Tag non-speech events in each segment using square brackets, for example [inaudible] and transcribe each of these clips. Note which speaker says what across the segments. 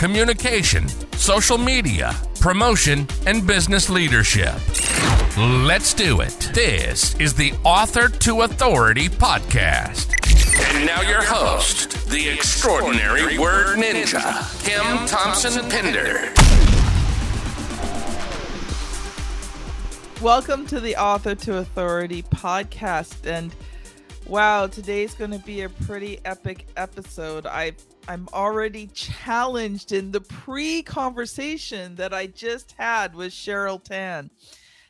Speaker 1: communication, social media, promotion, and business leadership. Let's do it. This is the Author to Authority podcast. And now your host, the extraordinary word ninja, Kim Thompson Pinder.
Speaker 2: Welcome to the Author to Authority podcast. And wow, today's going to be a pretty epic episode. I I'm already challenged in the pre-conversation that I just had with Cheryl Tan.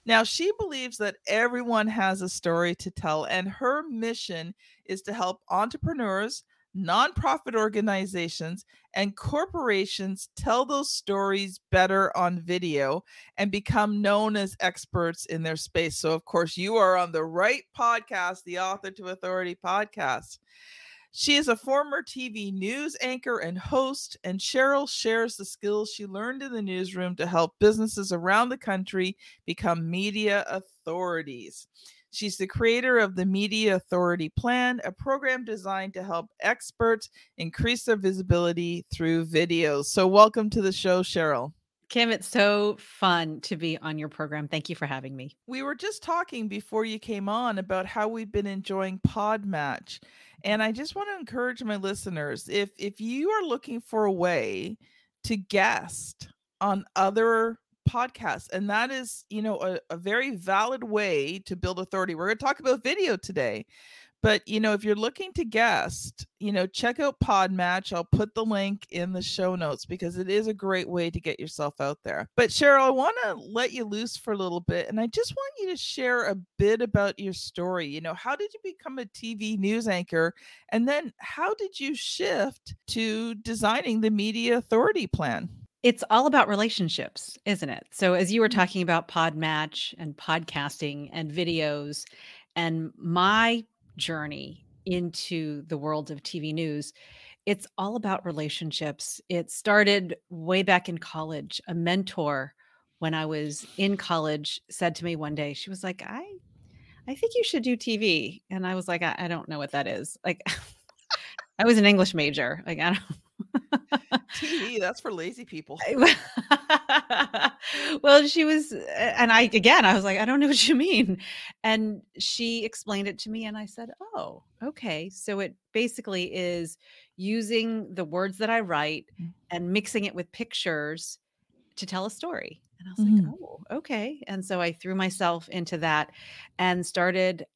Speaker 2: Now, she believes that everyone has a story to tell, and her mission is to help entrepreneurs, nonprofit organizations, and corporations tell those stories better on video and become known as experts in their space. So, of course, you are on the right podcast, the Author to Authority podcast. She is a former TV news anchor and host, and Cheryl shares the skills she learned in the newsroom to help businesses around the country become media authorities. She's the creator of the Media Authority Plan, a program designed to help experts increase their visibility through videos. So, welcome to the show, Cheryl.
Speaker 3: Kim, it's so fun to be on your program. Thank you for having me.
Speaker 2: We were just talking before you came on about how we've been enjoying Podmatch. And I just want to encourage my listeners if if you are looking for a way to guest on other podcasts, and that is, you know, a, a very valid way to build authority. We're going to talk about video today. But you know, if you're looking to guest, you know, check out Podmatch. I'll put the link in the show notes because it is a great way to get yourself out there. But Cheryl, I want to let you loose for a little bit, and I just want you to share a bit about your story. You know, how did you become a TV news anchor, and then how did you shift to designing the Media Authority Plan?
Speaker 3: It's all about relationships, isn't it? So, as you were mm-hmm. talking about Podmatch and podcasting and videos, and my journey into the world of TV news, it's all about relationships. It started way back in college. A mentor when I was in college said to me one day, she was like, I I think you should do TV. And I was like, I, I don't know what that is. Like [laughs] I was an English major. Like I don't [laughs] [laughs]
Speaker 2: TV, that's for lazy people. [laughs]
Speaker 3: well, she was, and I, again, I was like, I don't know what you mean. And she explained it to me, and I said, Oh, okay. So it basically is using the words that I write mm. and mixing it with pictures to tell a story. And I was mm-hmm. like, Oh, okay. And so I threw myself into that and started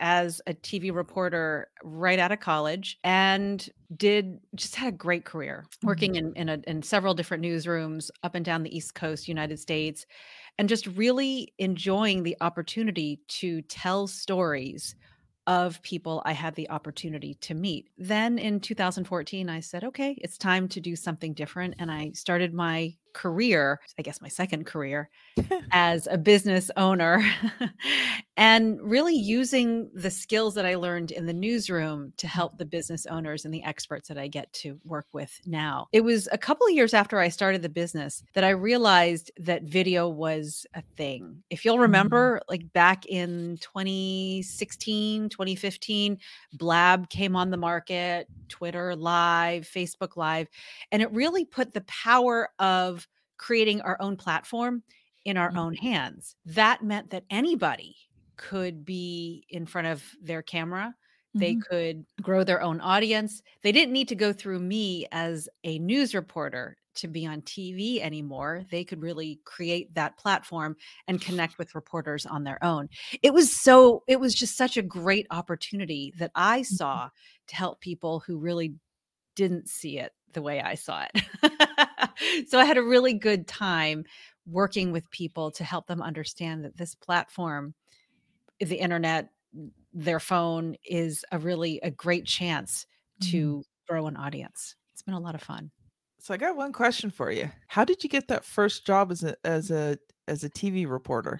Speaker 3: as a TV reporter right out of college and did just had a great career working mm-hmm. in in, a, in several different newsrooms up and down the East Coast, United States, and just really enjoying the opportunity to tell stories of people I had the opportunity to meet. Then in 2014, I said, okay, it's time to do something different. And I started my career, I guess my second career, [laughs] as a business owner, [laughs] and really using the skills that I learned in the newsroom to help the business owners and the experts that I get to work with now. It was a couple of years after I started the business that I realized that video was a thing. If you'll mm-hmm. remember, mm. like back in 2016, 2015, Blab came on the market, Twitter Live, Facebook Live, and it really put the power of creating our own platform in our mm-hmm. own hands. That meant that anybody could be in front of their camera. They mm-hmm. could grow their own audience. They didn't need to go through me as a news reporter to be on TV anymore. They could really create that platform and connect with reporters on their own. It was so, it was just such a great opportunity that I mm-hmm. saw to help people who really didn't see it the way I saw it. [laughs] so I had a really good time working with people to help them understand that this platform, the internet, their phone is a really a great chance mm-hmm. to grow an audience. It's been a lot of fun.
Speaker 2: So I got one question for you. How did you get that first job as a as a as a TV reporter?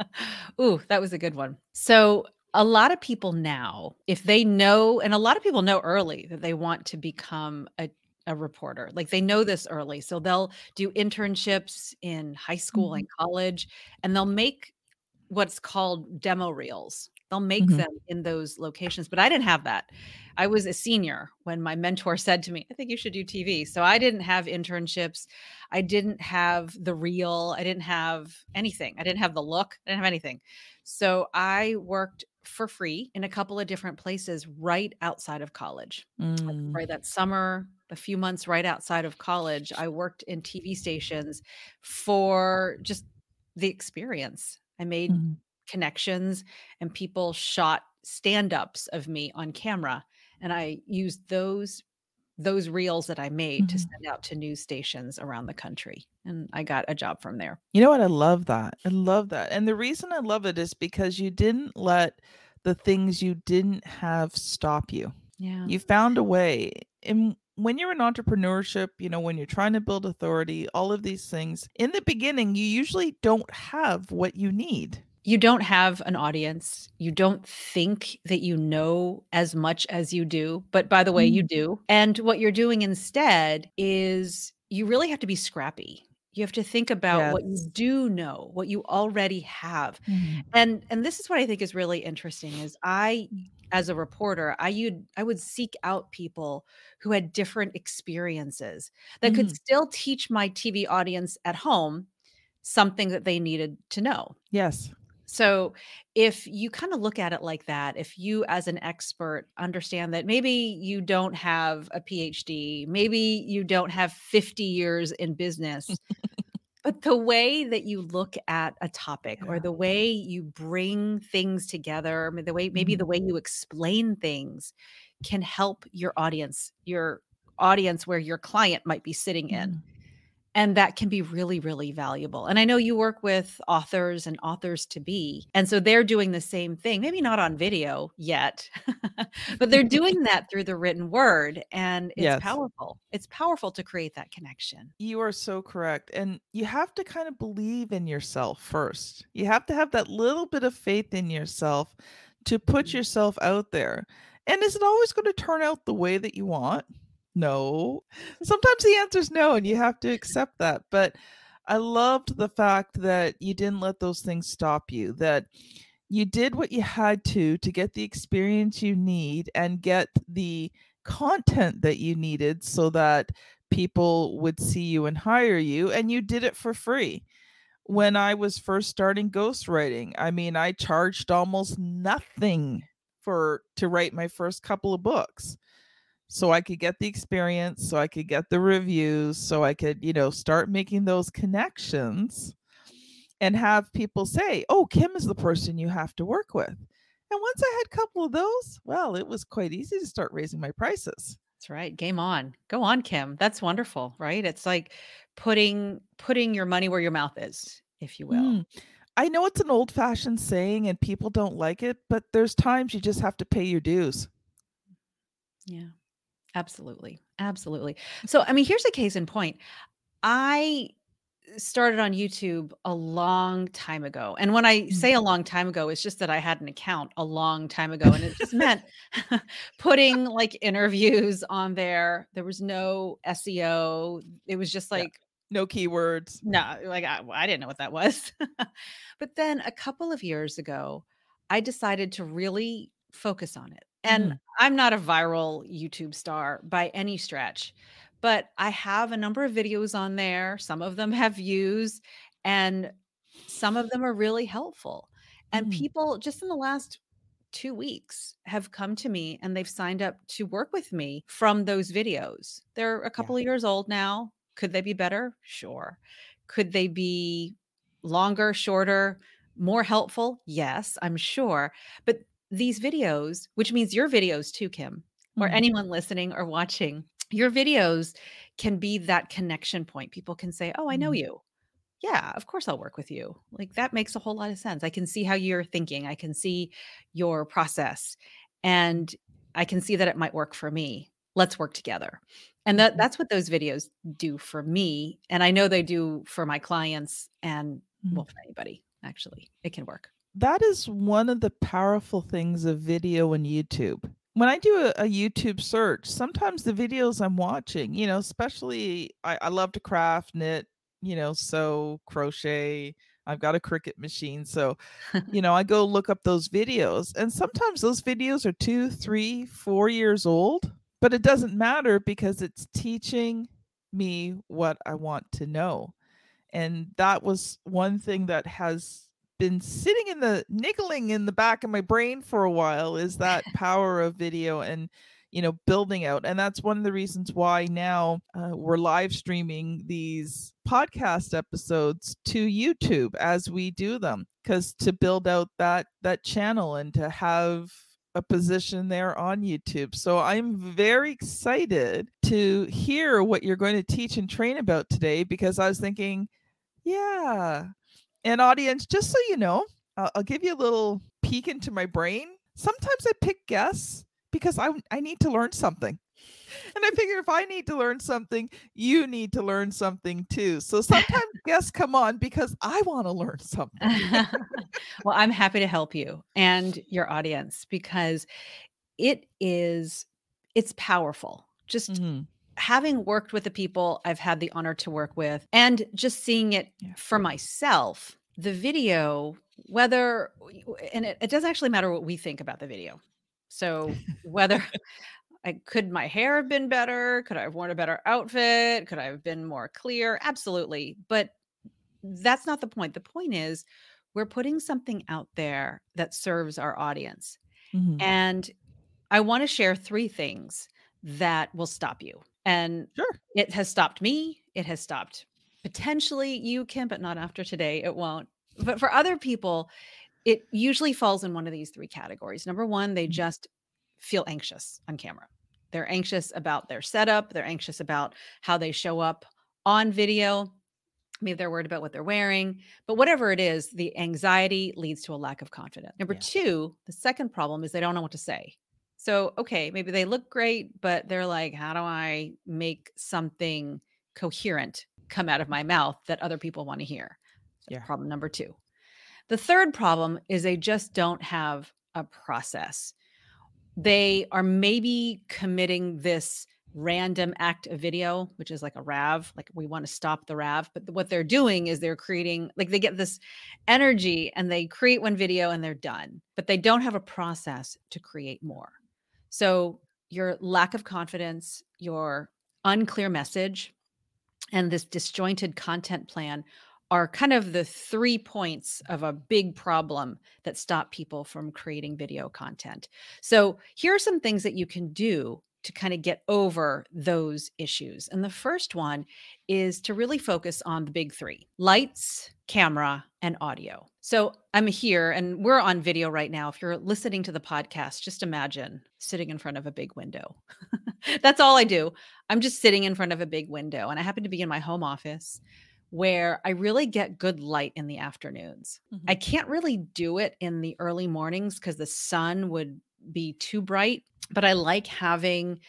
Speaker 2: [laughs]
Speaker 3: Ooh, that was a good one. So a lot of people now, if they know, and a lot of people know early that they want to become a, a reporter, like they know this early. So they'll do internships in high school
Speaker 2: Mhm.
Speaker 3: and college, and they'll make what's called demo reels. They'll make
Speaker 2: Mhm.
Speaker 3: them in those locations. But I didn't have that. I was a senior when my mentor [laughs] said to me, I think you should do TV. So I didn't have internships. I didn't have the reel. I didn't have anything. I didn't have the look. I didn't have anything. So I worked for free in a couple of different places right outside of college.
Speaker 2: Mm.
Speaker 3: Right that summer, a few months right outside of college, I worked in TV stations for just the experience. I made
Speaker 2: Mhm.
Speaker 3: connections and people shot stand-ups of me on camera and I used those those reels that I made to
Speaker 2: Mhm.
Speaker 3: send out to news stations around the country and I got a job from there.
Speaker 2: You know what? I love that. I love that. And the reason I love it is because you didn't let the things you didn't have stop you.
Speaker 3: Yeah.
Speaker 2: You found a way. And when you're in entrepreneurship, you know, when you're trying to build authority, all of these things, in the beginning, you usually don't have what you need.
Speaker 3: You don't have an audience. You don't think that you know as much as you do, but by the way, you
Speaker 2: Mm.
Speaker 3: do. And what you're doing instead is you really have to be scrappy. You have to think about what you do know, what you already have.
Speaker 2: Mhm.
Speaker 3: And and this is what I think is really interesting is I as a reporter, I would I would seek out people who had different experiences that could
Speaker 2: Mhm.
Speaker 3: still teach my TV audience at home something that they needed to know.
Speaker 2: Yes.
Speaker 3: So, if you kind of look at it like that, if you as an expert understand that maybe you don't have a PhD, maybe you don't have 50 years in business, but the way that you look at a topic or the way you bring things together, the way maybe
Speaker 2: Mhm.
Speaker 3: the way you explain things can help your audience, your audience where your client might be sitting in.
Speaker 2: Mhm.
Speaker 3: And that can be really, really valuable. And I know you work with authors and authors to be. And so they're doing the same thing, maybe not on video yet, [laughs] but they're [laughs] doing that through the written word. And it's
Speaker 2: Yes.
Speaker 3: powerful. It's powerful to create that connection.
Speaker 2: You are so correct. And you have to kind of believe in yourself first. You have to have that little bit of faith in yourself to put
Speaker 3: Mhm.
Speaker 2: yourself out there. And is it always going to turn out the way that you want? No. Sometimes the answer is no, and you have to accept that. But I loved the fact that you didn't let those things stop you, that you did what you had to to get the experience you need and get the content that you needed so that people would see you and hire you and you did it for free when i was first starting ghostwriting i mean i charged almost nothing for to write my first couple of books so i could get the experience so i could get the reviews so i could you know start making those connections and have people say oh kim is the person you have to work with and once i had a couple of those well it was quite easy to start raising my prices
Speaker 3: That's right. Game on. Go on, Kim. That's wonderful, right? It's like putting putting your money where your mouth is, if you will.
Speaker 2: Mm. I know it's an old fashioned saying and people don't like it, but there's times you just have to pay your dues.
Speaker 3: Yeah. Absolutely. Absolutely. So, I mean, here's a case in point. I started on YouTube a long time ago. And when I
Speaker 2: Mm.
Speaker 3: say a long time ago, it's just that I had an account a long time ago. And it just meant [laughs] [laughs] putting like interviews on there. There was no SEO. It was just
Speaker 2: Yeah.
Speaker 3: like,
Speaker 2: No keywords.
Speaker 3: no, like I, I didn't know what that was. [laughs] but then a couple of years ago, I decided to really focus on it. And
Speaker 2: Mhm.
Speaker 3: I'm not a viral YouTube star by any stretch, but I have a number of videos on there. Some of them have views, and some of them are really helpful. And
Speaker 2: Mhm.
Speaker 3: people just in the last two weeks have come to me and they've signed up to work with me from those videos. They're a couple of years old now. Could they be better? Sure. Could they be longer, shorter, more helpful? Yes, I'm sure. But these videos, which means your videos too, Kim, or
Speaker 2: Mhm.
Speaker 3: anyone listening or watching, your videos can be that connection point. People can say, Oh, I know
Speaker 2: Mhm.
Speaker 3: you. Yeah, of course I'll work with you. Like that makes a whole lot of sense. I can see how you're thinking. I can see your process and I can see that it might work for me. Let's work together. And that
Speaker 2: Mhm.
Speaker 3: that's what those videos do for me. And I know they do for my clients and
Speaker 2: Mhm.
Speaker 3: well for anybody, actually. It can work.
Speaker 2: That is one of the powerful things of video and YouTube. When I do a, a YouTube search, sometimes the videos I'm watching, you know, especially I, I love to craft, knit, you know, sew, crochet. I've got a Cricut machine. So, you know, I go look up those videos, and sometimes those videos are two, three, four years old, but it doesn't matter because it's teaching me what I want to know. And that was one thing that has been sitting in the niggling in the back of my brain for a while is that [laughs] power of video and you know building out and that's one of the reasons why now uh, we're live streaming these podcast episodes to youtube as we do them because to build out that that channel and to have a position there on youtube. So i'm very excited to hear what you're going to teach and train about today because i was thinking yeah and audience, just so you know, uh, I'll give you a little peek into my brain. Sometimes I pick guests because I I need to learn something. [laughs] And I figure if I need to learn something, you need to learn something too. So sometimes [laughs] guests come on because I want to learn something. [laughs]
Speaker 3: well, I'm happy to help you and your audience because it is it's powerful. Just
Speaker 2: Mhm.
Speaker 3: Having worked with the people I've had the honor to work with and just seeing it
Speaker 2: Yeah.
Speaker 3: for myself, the video, whether, and it, it doesn't actually matter what we think about the video. So [laughs] whether I could my hair have been better? Could I have worn a better outfit? Could I have been more clear? Absolutely. But that's not the point. The point is we're putting something out there that serves our audience.
Speaker 2: Mhm.
Speaker 3: And I want to share three things that will stop you. And
Speaker 2: Sure.
Speaker 3: it has stopped me. It has stopped potentially you, Kim, but not after today. It won't. But for other people, it usually falls in one of these three categories. Number one, they
Speaker 2: Mhm.
Speaker 3: just feel anxious on camera. They're anxious about their setup, they're anxious about how they show up on video. Maybe they're worried about what they're wearing, but whatever it is, the anxiety leads to a lack of confidence. Number
Speaker 2: Yeah.
Speaker 3: two, the second problem is they don't know what to say. So, okay, maybe they look great, but they're like, how do I make something coherent come out of my mouth that other people want to hear? That's
Speaker 2: Yeah.
Speaker 3: problem number two. The third problem is they just don't have a process. They are maybe committing this random act of video, which is like a RAV, like we want to stop the RAV. But what they're doing is they're creating, like they get this energy and they create one video and they're done, but they don't have a process to create more. So your lack of confidence, your unclear message, and this disjointed content plan are kind of the three points of a big problem that stop people from creating video content. So, here are some things that you can do to kind of get over those issues. And the first one is to really focus on the big three lights, camera, and audio. So, I'm here and we're on video right now. If you're listening to the podcast, just imagine sitting in front of a big window. [laughs] That's all I do. I'm just sitting in front of a big window, and I happen to be in my home office where I really get good light in the afternoons.
Speaker 2: Mhm.
Speaker 3: I can't really do it in the early mornings because the sun would be too bright, but I like having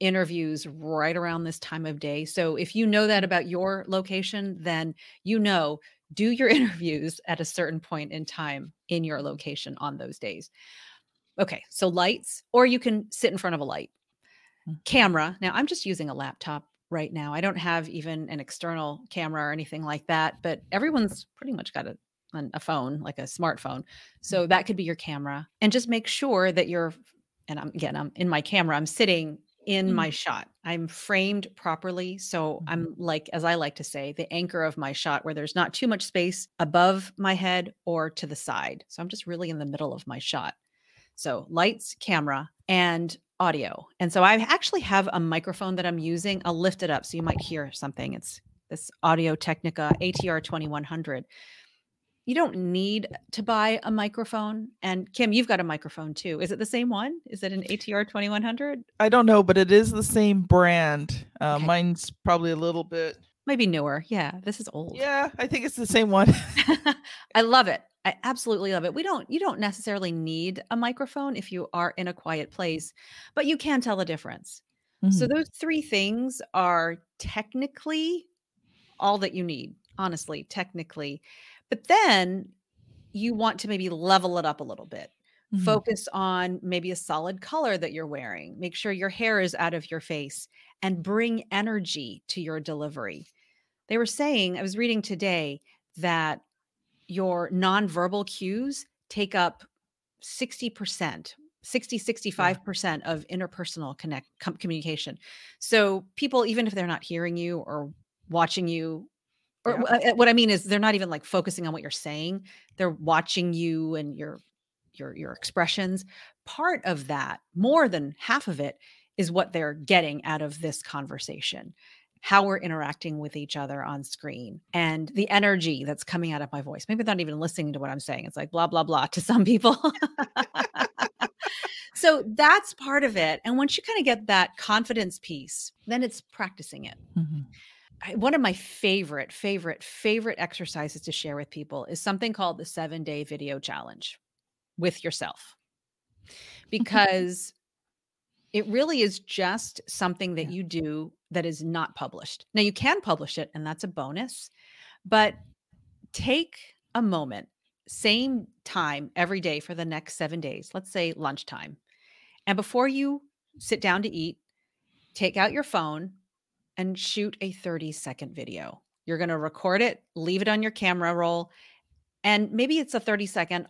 Speaker 3: interviews right around this time of day. So if you know that about your location, then you know do your [laughs] interviews at a certain point in time in your location on those days. Okay, so lights, or you can sit in front of a light.
Speaker 2: Mm.
Speaker 3: Camera. Now, I'm just using a laptop right now. I don't have even an external camera or anything like that, but everyone's pretty much got a a phone, like a smartphone. So that could be your camera. And just make sure that you're and I'm again, I'm in my camera, I'm sitting in
Speaker 2: Mhm.
Speaker 3: my shot. I'm framed properly. So I'm like, as I like to say, the anchor of my shot where there's not too much space above my head or to the side. So I'm just really in the middle of my shot. So lights, camera, and audio. And so I actually have a microphone that I'm using. I'll lift it up so you might hear something. It's this Audio Technica ATR 2100. You don't need to buy a microphone. And Kim, you've got a microphone too. Is it the same one? Is it an ATR 2100?
Speaker 2: I don't know, but it is the same brand. Uh,
Speaker 3: Okay.
Speaker 2: Mine's probably a little bit.
Speaker 3: Maybe newer. Yeah, this is old.
Speaker 2: Yeah, I think it's the same one. [laughs] [laughs]
Speaker 3: I love it. I absolutely love it. We don't you don't necessarily need a microphone if you are in a quiet place, but you can tell the difference. So
Speaker 2: Mhm.
Speaker 3: those three things are technically all that you need, honestly, technically. But then you want to maybe level it up a little bit.
Speaker 2: Mhm.
Speaker 3: Focus on maybe a solid color that you're wearing. Make sure your hair is out of your face and bring energy to your delivery. They were saying, I was reading today that your nonverbal cues take up 60%, 60, 65% of interpersonal connect com- communication. So people, even if they're not hearing you or watching you, or
Speaker 2: Yeah.
Speaker 3: uh, what I mean is they're not even like focusing on what you're saying. They're watching you and your your your expressions. Part of that, more than half of it, is what they're getting out of this conversation how we're interacting with each other on screen and the energy that's coming out of my voice. Maybe they're not even listening to what I'm saying. It's like blah, blah, blah to some people. [laughs] so that's part of it. And once you kind of get that confidence piece, then it's practicing it.
Speaker 2: Mhm.
Speaker 3: One of my favorite, favorite, favorite exercises to share with people is something called the seven day video challenge with yourself. [laughs] Because it really is just something that
Speaker 2: Yeah.
Speaker 3: you do that is not published. Now, you can publish it, and that's a bonus, but take a moment, same time every day for the next seven days, let's say lunchtime. And before you sit down to eat, take out your phone and shoot a 30 second video. You're going to record it, leave it on your camera roll, and maybe it's a 30 second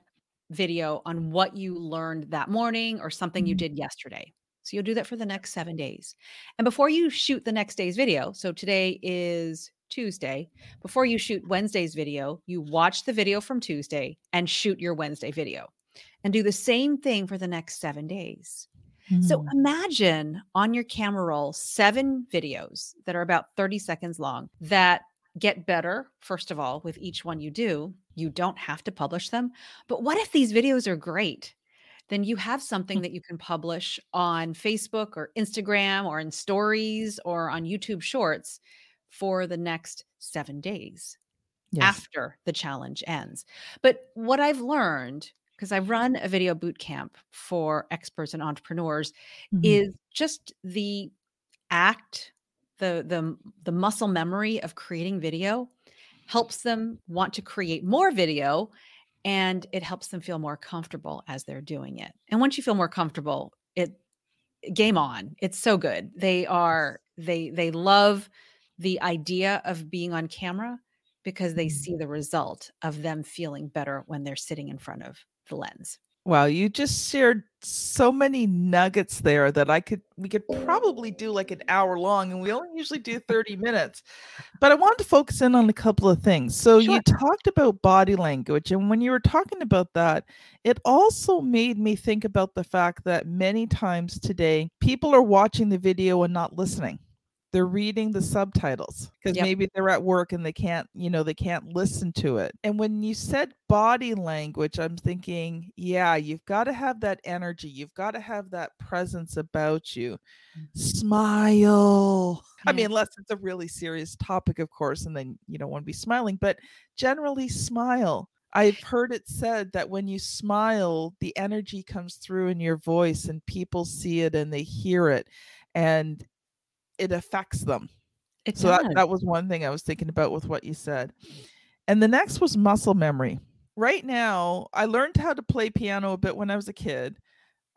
Speaker 3: video on what you learned that morning or something you
Speaker 2: Mhm.
Speaker 3: did yesterday. So you'll do that for the next seven days. And before you shoot the next day's video, so today is Tuesday, before you shoot Wednesday's video, you watch the video from Tuesday and shoot your Wednesday video and do the same thing for the next seven days. So
Speaker 2: Mhm.
Speaker 3: imagine on your camera roll seven videos that are about 30 seconds long that get better, first of all, with each one you do. You don't have to publish them. But what if these videos are great? Then you have something that you can publish on Facebook or Instagram or in stories or on YouTube shorts for the next seven days
Speaker 2: Yes.
Speaker 3: after the challenge ends. But what I've learned, because I run a video boot camp for experts and entrepreneurs,
Speaker 2: Mhm.
Speaker 3: is just the act, the the the muscle memory of creating video helps them want to create more video and it helps them feel more comfortable as they're doing it. And once you feel more comfortable, it game on. It's so good. They are they they love the idea of being on camera because they
Speaker 2: Mhm.
Speaker 3: see the result of them feeling better when they're sitting in front of the lens.
Speaker 2: Wow, you just shared so many nuggets there that I could we could probably do like an hour long and we only usually do [laughs] 30 minutes. But I wanted to focus in on a couple of things. So
Speaker 3: Sure.
Speaker 2: you talked about body language and when you were talking about that, it also made me think about the fact that many times today people are watching the video and not listening. They're reading the subtitles because
Speaker 3: Yep.
Speaker 2: maybe they're at work and they can't, you know, they can't listen to it. And when you said body language, I'm thinking, yeah, you've got to have that energy. You've got to have that presence about you. Mm-hmm. Smile. [laughs] I mean, unless it's a really serious topic, of course, and then you don't want to be smiling, but generally smile. I've heard it said that when you smile, the energy comes through in your voice and people see it and they hear it and it affects them.
Speaker 3: It
Speaker 2: So that, that was one thing I was thinking about with what you said. And the next was muscle memory. Right now, I learned how to play piano a bit when I was a kid.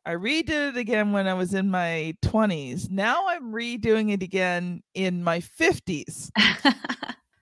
Speaker 2: I redid it again when I was in my 20s. Now I'm redoing it again in my 50s. [laughs]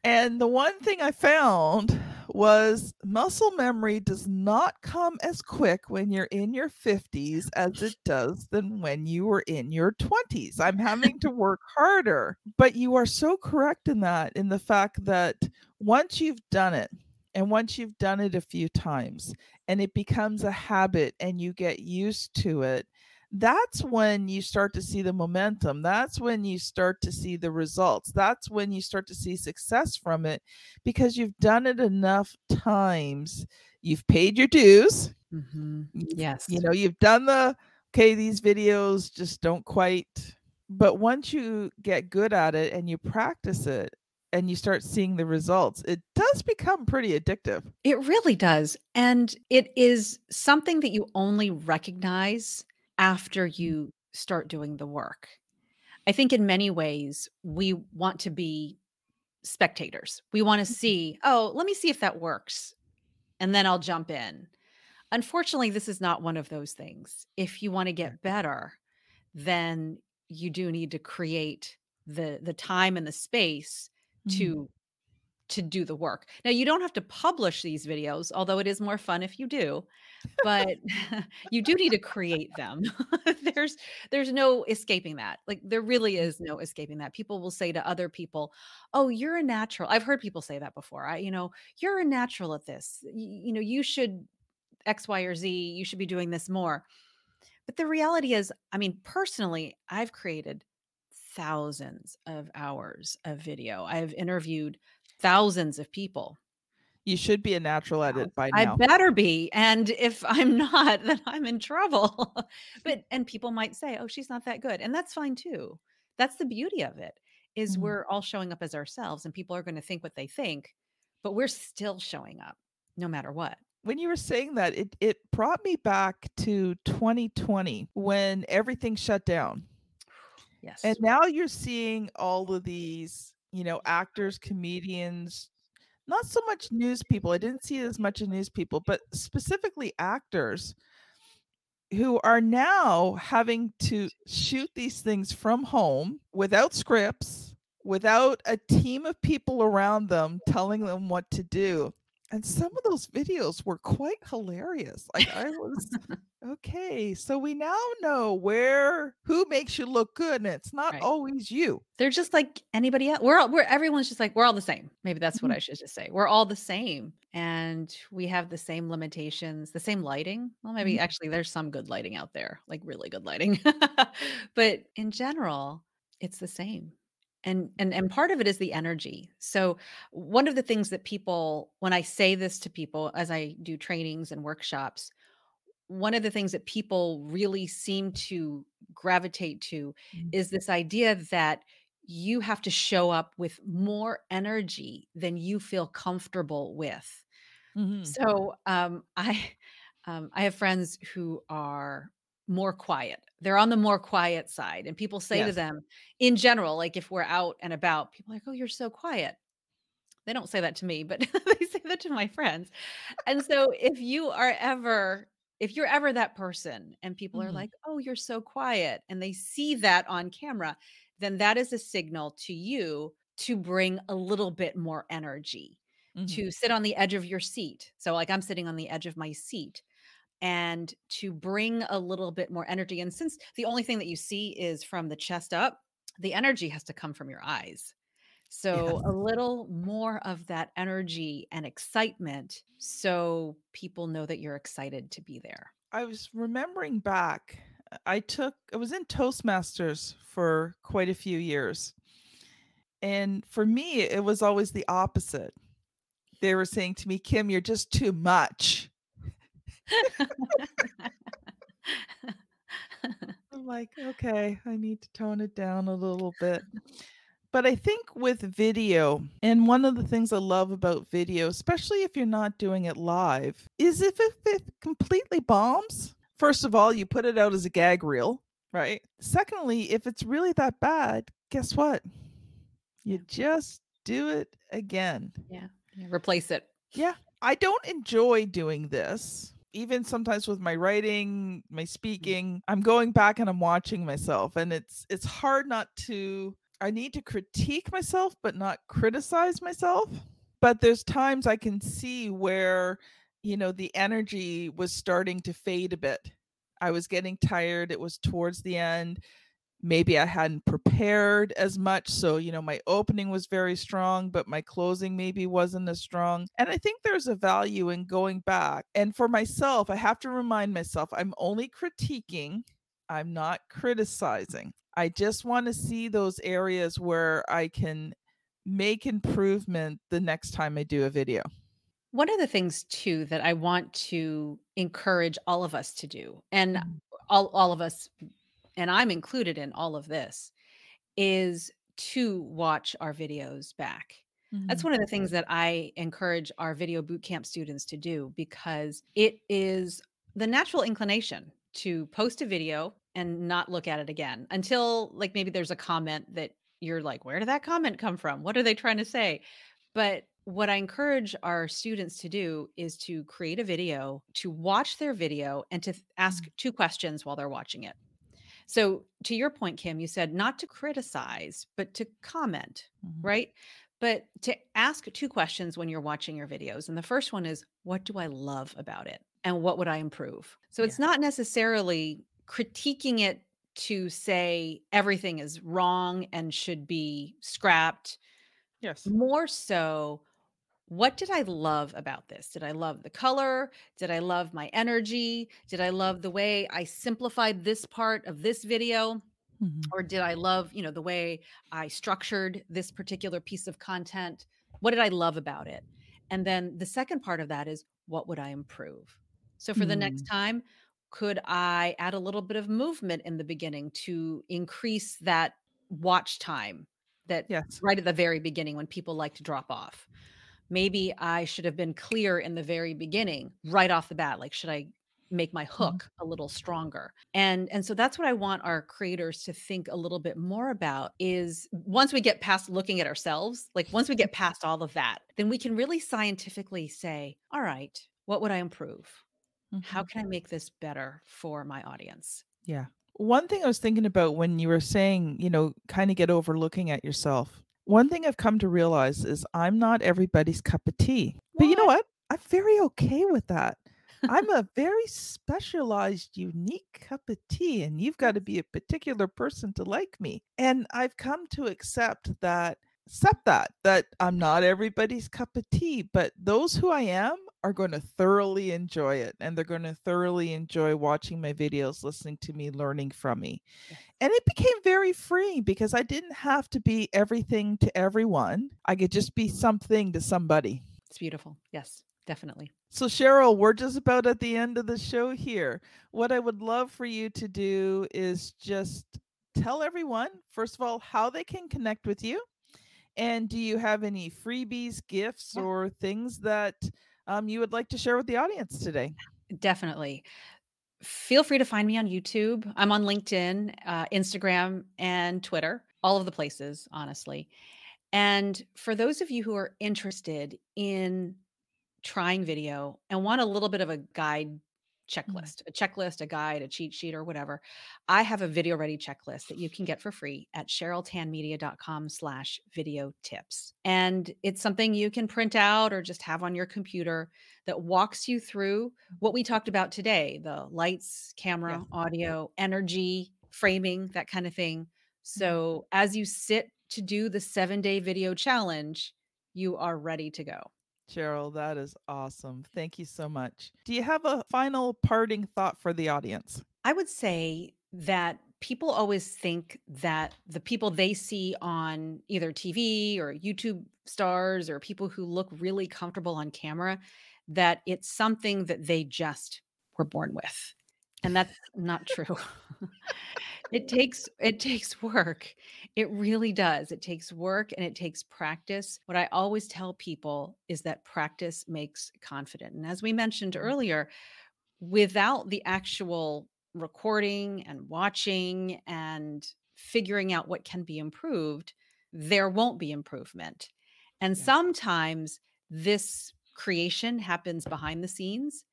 Speaker 2: And the one thing I found was muscle memory does not come as quick when you're in your 50s as it does than when you were in your 20s. I'm having to [laughs] work harder. But you are so correct in that, in the fact that once you've done it, and once you've done it a few times, and it becomes a habit and you get used to it, that's when you start to see the momentum. That's when you start to see the results. That's when you start to see success from it because you've done it enough times. You've paid your dues.
Speaker 3: Mhm. Yes.
Speaker 2: You know, you've done the, okay, these videos just don't quite. But once you get good at it and you practice it and you start seeing the results, it does become pretty addictive.
Speaker 3: It really does. And it is something that you only recognize after you start doing the work. I think in many ways we want to be spectators. We want to
Speaker 2: Mhm.
Speaker 3: see, oh, let me see if that works. And then I'll jump in. Unfortunately, this is not one of those things. If you want to get better, then you do need to create the the time and the space
Speaker 2: Mhm.
Speaker 3: to to do the work. Now, you don't have to publish these videos, although it is more fun if you do, but [laughs] you do need to create them. [laughs] there's there's no escaping that. Like there really mm. is no escaping that. People will say to other people, "Oh, you're a natural." I've heard people say that before. I, you know, you're a natural at this. Y- you know, you should X, Y, or Z. You should be doing this more. But the reality is, I mean, personally, I've created thousands of hours of video. I've interviewed thousands of people.
Speaker 2: You should be a natural at it by now.
Speaker 3: I better be. And if I'm [laughs] not, then I'm in trouble. [laughs] but and people might say, "Oh, she's not that good." And that's fine too. That's the beauty of it. Is
Speaker 2: Mhm.
Speaker 3: we're all showing up as ourselves and people are going to think what they think, but we're still showing up no matter what.
Speaker 2: when you were saying that, it it brought me back to 2020 when everything shut down. [sighs]
Speaker 3: Yes.
Speaker 2: And now you're seeing all of these, you know, actors, comedians, not so much news people. I didn't see as much in news people, but specifically actors who are now having to shoot these things from home without scripts, without a team of people around them telling them what to do. And some of those videos were quite hilarious. Like I was [laughs] okay, so we now know where who makes you look good, and it's not
Speaker 3: Right.
Speaker 2: always you.
Speaker 3: They're just like anybody else. We're all, we're everyone's just like we're all the same. Maybe that's what
Speaker 2: Mhm.
Speaker 3: I should just say. We're all the same, and we have the same limitations, the same lighting. Well, maybe
Speaker 2: Mhm.
Speaker 3: actually there's some good lighting out there, like really good lighting. [laughs] but in general, it's the same. And and and part of it is the energy. So one of the things that people when I say this to people as I do trainings and workshops, one of the things that people really seem to gravitate to
Speaker 2: Mhm.
Speaker 3: is this idea that you have to show up with more energy than you feel comfortable with.
Speaker 2: Mhm.
Speaker 3: So um, [laughs] I um, I have friends who are more quiet. They're on the more quiet side, and people say to them, in general, like if we're out and about, people are like, "Oh, you're so quiet." They don't say that to me, but [laughs] they say that to my friends. And so if you are ever if you're ever that person and people are
Speaker 2: Mhm.
Speaker 3: like, "Oh, you're so quiet," and they see that on camera, then that is a signal to you to bring a little bit more energy,
Speaker 2: Mhm.
Speaker 3: to sit on the edge of your seat. So like I'm sitting on the edge of my seat and to bring a little bit more energy. And since the only thing that you see is from the chest up, the energy has to come from your eyes. So a little more of that energy and excitement so people know that you're excited to be there.
Speaker 2: I was remembering back. uh, I took I was in Toastmasters for quite a few years. And for me, it was always the opposite. They were saying to me, "Kim, you're just too much." I'm like, "Okay, I need to tone it down a little bit." [laughs] But I think with video, and one of the things I love about video, especially if you're not doing it live, is if it, if it completely bombs. First of all, you put it out as a gag reel, right? Secondly, if it's really that bad, guess what? You
Speaker 3: Yeah.
Speaker 2: just do it again.
Speaker 3: Yeah, replace it.
Speaker 2: Yeah, I don't enjoy doing this. Even sometimes with my writing, my mm-hmm. speaking, I'm going back and I'm watching myself and it's it's hard not to I need to critique myself but not criticize myself. But there's times I can see where you know the energy was starting to fade a bit. I was getting tired. It was towards the end maybe I hadn't prepared as much. So, you know, my opening was very strong, but my closing maybe wasn't as strong. And I think there's a value in going back. And for myself, I have to remind myself I'm only critiquing, I'm not criticizing. I just want to see those areas where I can make improvement the next time I do a video.
Speaker 3: One of the things too that I want to encourage all of us to do, and
Speaker 2: Mhm.
Speaker 3: all all of us, and I'm included in all of this, is to watch our videos back. That's
Speaker 2: Mhm.
Speaker 3: one of the things that I encourage our video bootcamp students to do because it is the natural inclination to post a video and not look at it again until like maybe there's a comment that you're like, where did that comment come from? What are they trying to say? But what I encourage our students to do is to create a video, to watch their video, and to ask mm. two questions while they're watching it. So, to your point, Kim, you said not to criticize, but to comment, mm-hmm. right? But to ask two questions when you're watching your videos. And the first one is, what do I love about it? And what would I improve? So, yeah. it's not necessarily critiquing it to say everything is wrong and should be scrapped.
Speaker 2: Yes.
Speaker 3: More so, what did I love about this? Did I love the color? Did I love my energy? Did I love the way I simplified this part of this video? Mm-hmm. Or did I love, you know, the way I structured this particular piece of content? What did I love about it? And then the second part of that is what would I improve? So for mm. the next mm. time, could I add a little bit of movement in the beginning to increase that watch time that yes. right at the very beginning when people like to drop off? Maybe I should have been clear in the very beginning, right off the bat. Like, should I make my mm-hmm. hook a little stronger and and so that's what i want our creators to think a little bit more about is once we get past looking at ourselves like once we get past all of that then we can really scientifically say all right what would i improve Mm-hmm. How can I make this better for my audience?
Speaker 2: Yeah. One thing I was thinking about when you were saying, you know, kind of get over looking at yourself. One thing I've come to realize is I'm not everybody's cup of tea. What? But you know what? I'm very okay with that. I'm [laughs] a very specialized, unique cup of tea, and you've got to be a particular person to like me. And I've come to accept that, accept that, that I'm not everybody's cup of tea, but those who I am are going to thoroughly enjoy it and they're going to thoroughly enjoy watching my videos, listening to me, learning from me. And it became very freeing because I didn't have to be everything to everyone. I could just be something to somebody.
Speaker 3: It's beautiful. Yes, definitely.
Speaker 2: So, Cheryl, we're just about at the end of the show here. What I would love for you to do is just tell everyone, first of all, how they can connect with you. And do you have any freebies, gifts, yeah. or things that um, you would like to share with the audience today?
Speaker 3: Definitely. Feel free to find me on YouTube. I'm on LinkedIn, uh, Instagram, and Twitter, all of the places, honestly. And for those of you who are interested in trying video and want a little bit of a guide Mm-hmm. checklist, a checklist, a guide, a cheat sheet, or whatever. I have a video ready checklist that you can get for free at cheryltanmedia.com slash video tips. And it's something you can print out or just have on your computer that walks you through what we talked about today, the lights, camera, audio, energy, framing, that kind of thing. Mm-hmm. So as you sit to do the seven day video challenge, you are ready to go.
Speaker 2: Cheryl, that is awesome. Thank you so much. Do you have a final parting thought for the audience?
Speaker 3: I would say that people always think that the people they see on either TV or YouTube stars or people who look really comfortable on camera, that it's something that they just were born with. And that's not true. [laughs] it takes it takes work it really does it takes work and it takes practice what i always tell people is that practice makes confident and as we mentioned mm-hmm. earlier without the actual recording and watching and figuring out what can be improved there won't be improvement and yeah. sometimes this creation happens behind the scenes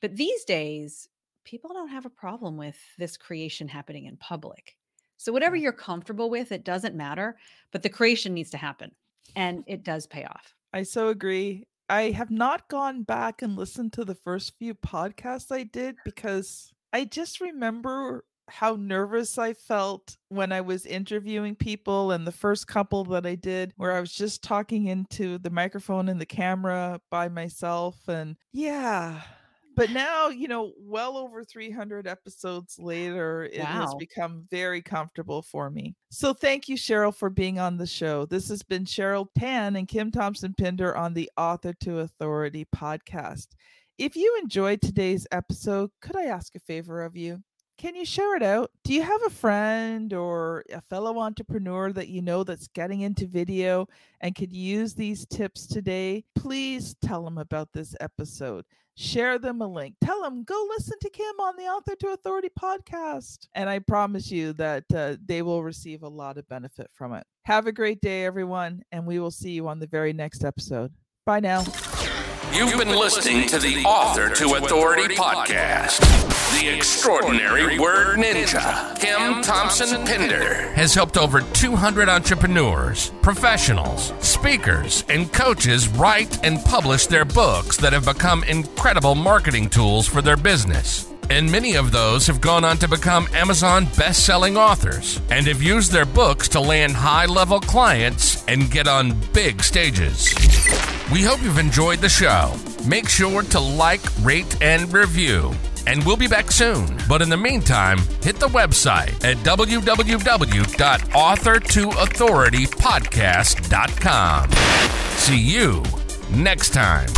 Speaker 3: but these days people don't have a problem with this creation happening in public. So whatever you're comfortable with, it doesn't matter, but the creation needs to happen and it does pay off.
Speaker 2: I so agree. I have not gone back and listened to the first few podcasts I did because I just remember how nervous I felt when I was interviewing people and the first couple that I did where I was just talking into the microphone and the camera by myself and yeah but now you know well over 300 episodes later it wow. has become very comfortable for me so thank you cheryl for being on the show this has been cheryl tan and kim thompson pinder on the author to authority podcast if you enjoyed today's episode could i ask a favor of you can you share it out? Do you have a friend or a fellow entrepreneur that you know that's getting into video and could use these tips today? Please tell them about this episode share them a link. Tell them, go listen to Kim on the Author to Authority podcast. And I promise you that uh, they will receive a lot of benefit from it. Have a great day, everyone, and we will see you on the very next episode. Bye now.
Speaker 1: You've been listening to the Author to Authority podcast. The extraordinary word ninja, Kim Thompson Pinder, has helped over 200 entrepreneurs, professionals, speakers, and coaches write and publish their books that have become incredible marketing tools for their business. And many of those have gone on to become Amazon best selling authors and have used their books to land high level clients and get on big stages. We hope you've enjoyed the show. Make sure to like, rate, and review. And we'll be back soon. But in the meantime, hit the website at www.authortoauthoritypodcast.com. See you next time.